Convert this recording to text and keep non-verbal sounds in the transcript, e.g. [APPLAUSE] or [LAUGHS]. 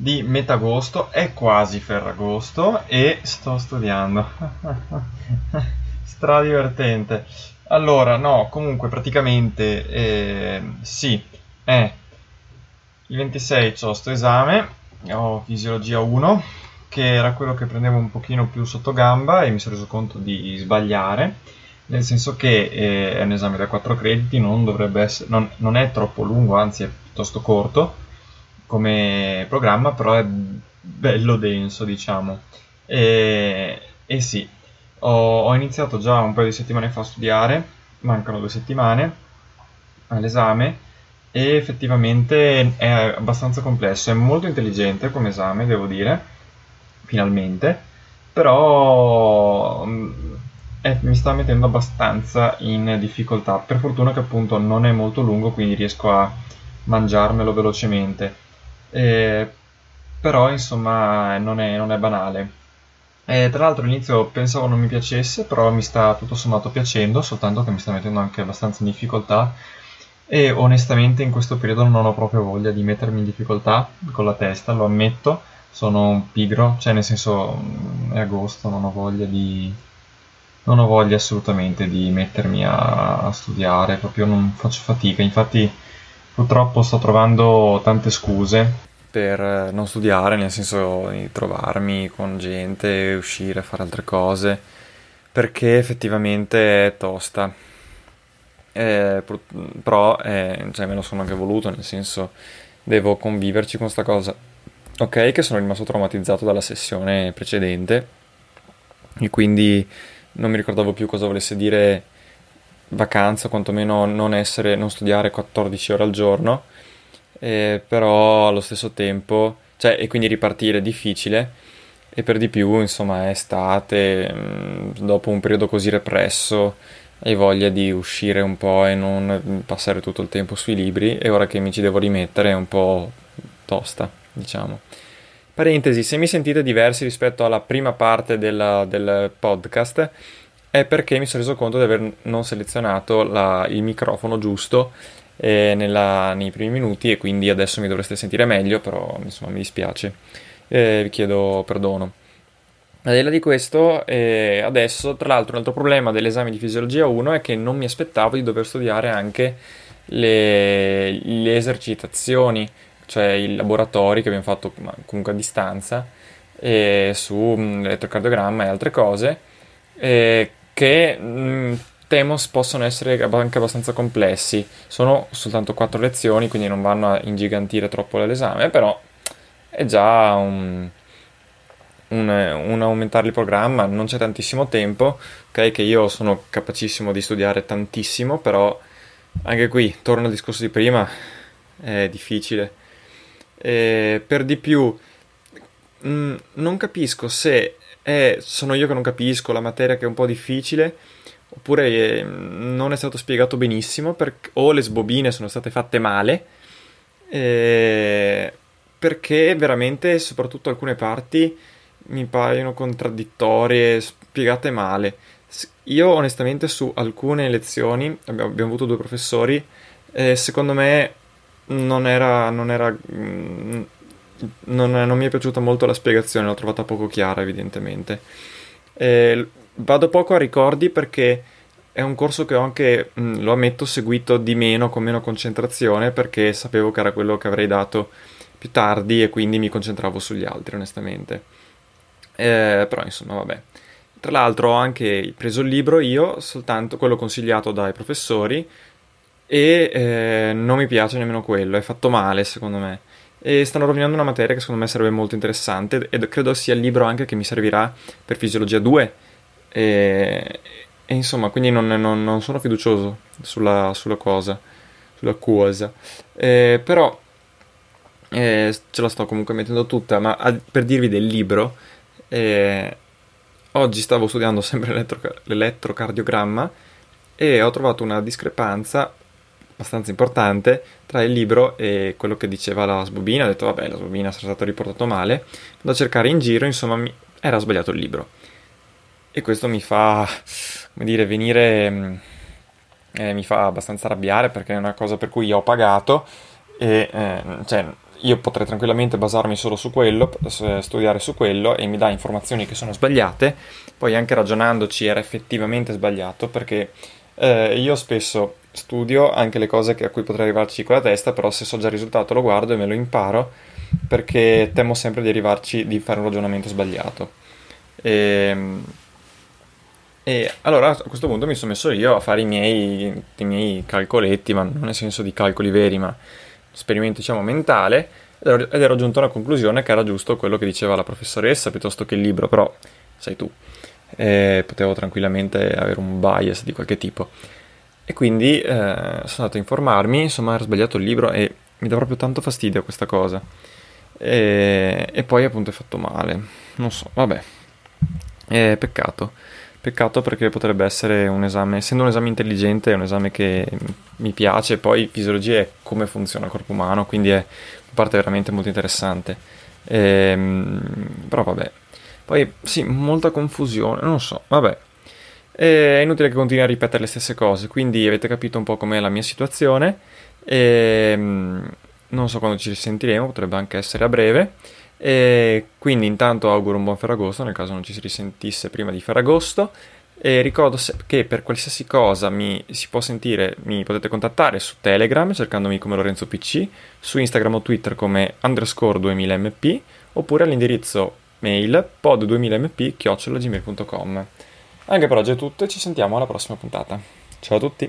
di Metagosto, è quasi Ferragosto e sto studiando. [LAUGHS] Stradivertente. Allora, no, comunque praticamente eh, sì, è il 26 c'ho sto esame, ho fisiologia 1, che era quello che prendevo un pochino più sotto gamba e mi sono reso conto di sbagliare, nel senso che eh, è un esame da 4 crediti, non essere, non, non è troppo lungo, anzi è piuttosto corto come programma, però è bello denso, diciamo. E, e sì, ho, ho iniziato già un paio di settimane fa a studiare, mancano due settimane all'esame e effettivamente è abbastanza complesso, è molto intelligente come esame, devo dire, finalmente, però mm, è- mi sta mettendo abbastanza in difficoltà. Per fortuna che appunto non è molto lungo, quindi riesco a mangiarmelo velocemente. Eh, però insomma non è, non è banale. E, tra l'altro all'inizio pensavo non mi piacesse, però mi sta tutto sommato piacendo, soltanto che mi sta mettendo anche abbastanza in difficoltà. E onestamente in questo periodo non ho proprio voglia di mettermi in difficoltà con la testa, lo ammetto, sono un pigro, cioè nel senso è agosto, non ho voglia di... non ho voglia assolutamente di mettermi a, a studiare, proprio non faccio fatica, infatti purtroppo sto trovando tante scuse per eh, non studiare, nel senso di trovarmi con gente, uscire, fare altre cose, perché effettivamente è tosta. Eh, però eh, cioè, me lo sono anche voluto, nel senso devo conviverci con sta cosa. Ok, che sono rimasto traumatizzato dalla sessione precedente e quindi non mi ricordavo più cosa volesse dire vacanza, quantomeno non essere, non studiare 14 ore al giorno, eh, però allo stesso tempo, cioè, e quindi ripartire è difficile, e per di più, insomma, è estate, mh, dopo un periodo così represso, hai voglia di uscire un po' e non passare tutto il tempo sui libri, e ora che mi ci devo rimettere è un po' tosta, diciamo. Parentesi, se mi sentite diversi rispetto alla prima parte della- del podcast, è perché mi sono reso conto di aver non selezionato la- il microfono giusto eh, nella- nei primi minuti e quindi adesso mi dovreste sentire meglio, però insomma mi dispiace, Eh, vi chiedo perdono. Al di là di questo, eh, adesso tra l'altro un altro problema dell'esame di fisiologia 1 è che non mi aspettavo di dover studiare anche le, le esercitazioni, cioè i laboratori che abbiamo fatto comunque a distanza eh, su mm, elettrocardiogramma e altre cose eh, che mh, temo possono essere anche abbastanza complessi. Sono soltanto quattro lezioni, quindi non vanno a ingigantire troppo l'esame, però è già un, un, un aumentare il programma, non c'è tantissimo tempo, ok? Che io sono capacissimo di studiare tantissimo, però anche qui, torno al discorso di prima, è difficile. E per di più, mh, non capisco se è- sono io che non capisco la materia che è un po' difficile, oppure eh, non è stato spiegato benissimo, per- o le sbobine sono state fatte male, eh, perché veramente, soprattutto alcune parti, mi paiono contraddittorie, spiegate male. Io onestamente su alcune lezioni, abbiamo, abbiamo avuto due professori, eh, secondo me non era... Non, era mm, non, non, mi è piaciuta molto la spiegazione, l'ho trovata poco chiara evidentemente. Eh, vado poco a ricordi perché è un corso che ho anche, mh, mm, lo ammetto, seguito di meno, con meno concentrazione, perché sapevo che era quello che avrei dato più tardi e quindi mi concentravo sugli altri, onestamente. Eh, però insomma, vabbè. Tra l'altro ho anche preso il libro io, soltanto quello consigliato dai professori, e eh, non mi piace nemmeno quello, è fatto male secondo me. E stanno rovinando una materia che secondo me sarebbe molto interessante ed credo sia il libro anche che mi servirà per Fisiologia 2. E, e insomma, quindi non, non, non sono fiducioso sulla, sulla, cosa, sulla cosa. Eh, però eh, ce la sto comunque mettendo tutta, ma a, per dirvi del libro, eh, oggi stavo studiando [LAUGHS] sempre l'elettro- l'elettrocardiogramma e ho trovato una discrepanza abbastanza importante tra il libro e quello che diceva la sbobina. Ho detto, vabbè, la sbobina sarà stato riportato male. Vado a cercare in giro, insomma, mi... era sbagliato il libro. E questo mi fa, come dire, venire... Mm, eh, mi fa abbastanza arrabbiare perché è una cosa per cui io ho pagato e eh, cioè, io potrei tranquillamente basarmi solo su quello, studiare su quello e mi dà informazioni che sono sbagliate, poi anche ragionandoci era effettivamente sbagliato perché eh, io spesso studio anche le cose a cui potrei arrivarci con la testa, però se so già il risultato lo guardo e me lo imparo perché temo sempre di arrivarci, di fare un ragionamento sbagliato. E, ehm, e allora a questo punto mi sono messo io a fare i miei, i miei calcoletti, ma non nel senso di calcoli veri, ma esperimento diciamo mentale, ed ero giunto alla conclusione che era giusto quello che diceva la professoressa piuttosto che il libro, però sai tu, eh, potevo tranquillamente avere un bias di qualche tipo. E quindi eh, sono andato a informarmi, insomma era sbagliato il libro e mi dà proprio tanto fastidio questa cosa. E, e poi appunto è fatto male. Non so, vabbè. È peccato. Peccato perché potrebbe essere un esame, essendo un esame intelligente, è un esame che mi piace, poi fisiologia è come funziona il corpo umano, quindi è una parte veramente molto interessante. Ehm, però vabbè. Poi sì, molta confusione, non so, vabbè. È inutile che continui a ripetere le stesse cose, quindi avete capito un po' com'è la mia situazione. E, ehm, non so quando ci risentiremo, potrebbe anche essere a breve. E quindi intanto auguro un buon Ferragosto nel caso non ci si risentisse prima di Ferragosto. E ricordo che per qualsiasi cosa mi si può sentire, mi potete contattare su Telegram cercandomi come Lorenzo PC, su Instagram o Twitter come underscore 2000mp oppure all'indirizzo mail pod2000mp.gmail.com. Anche per oggi è tutto e ci sentiamo alla prossima puntata. Ciao a tutti!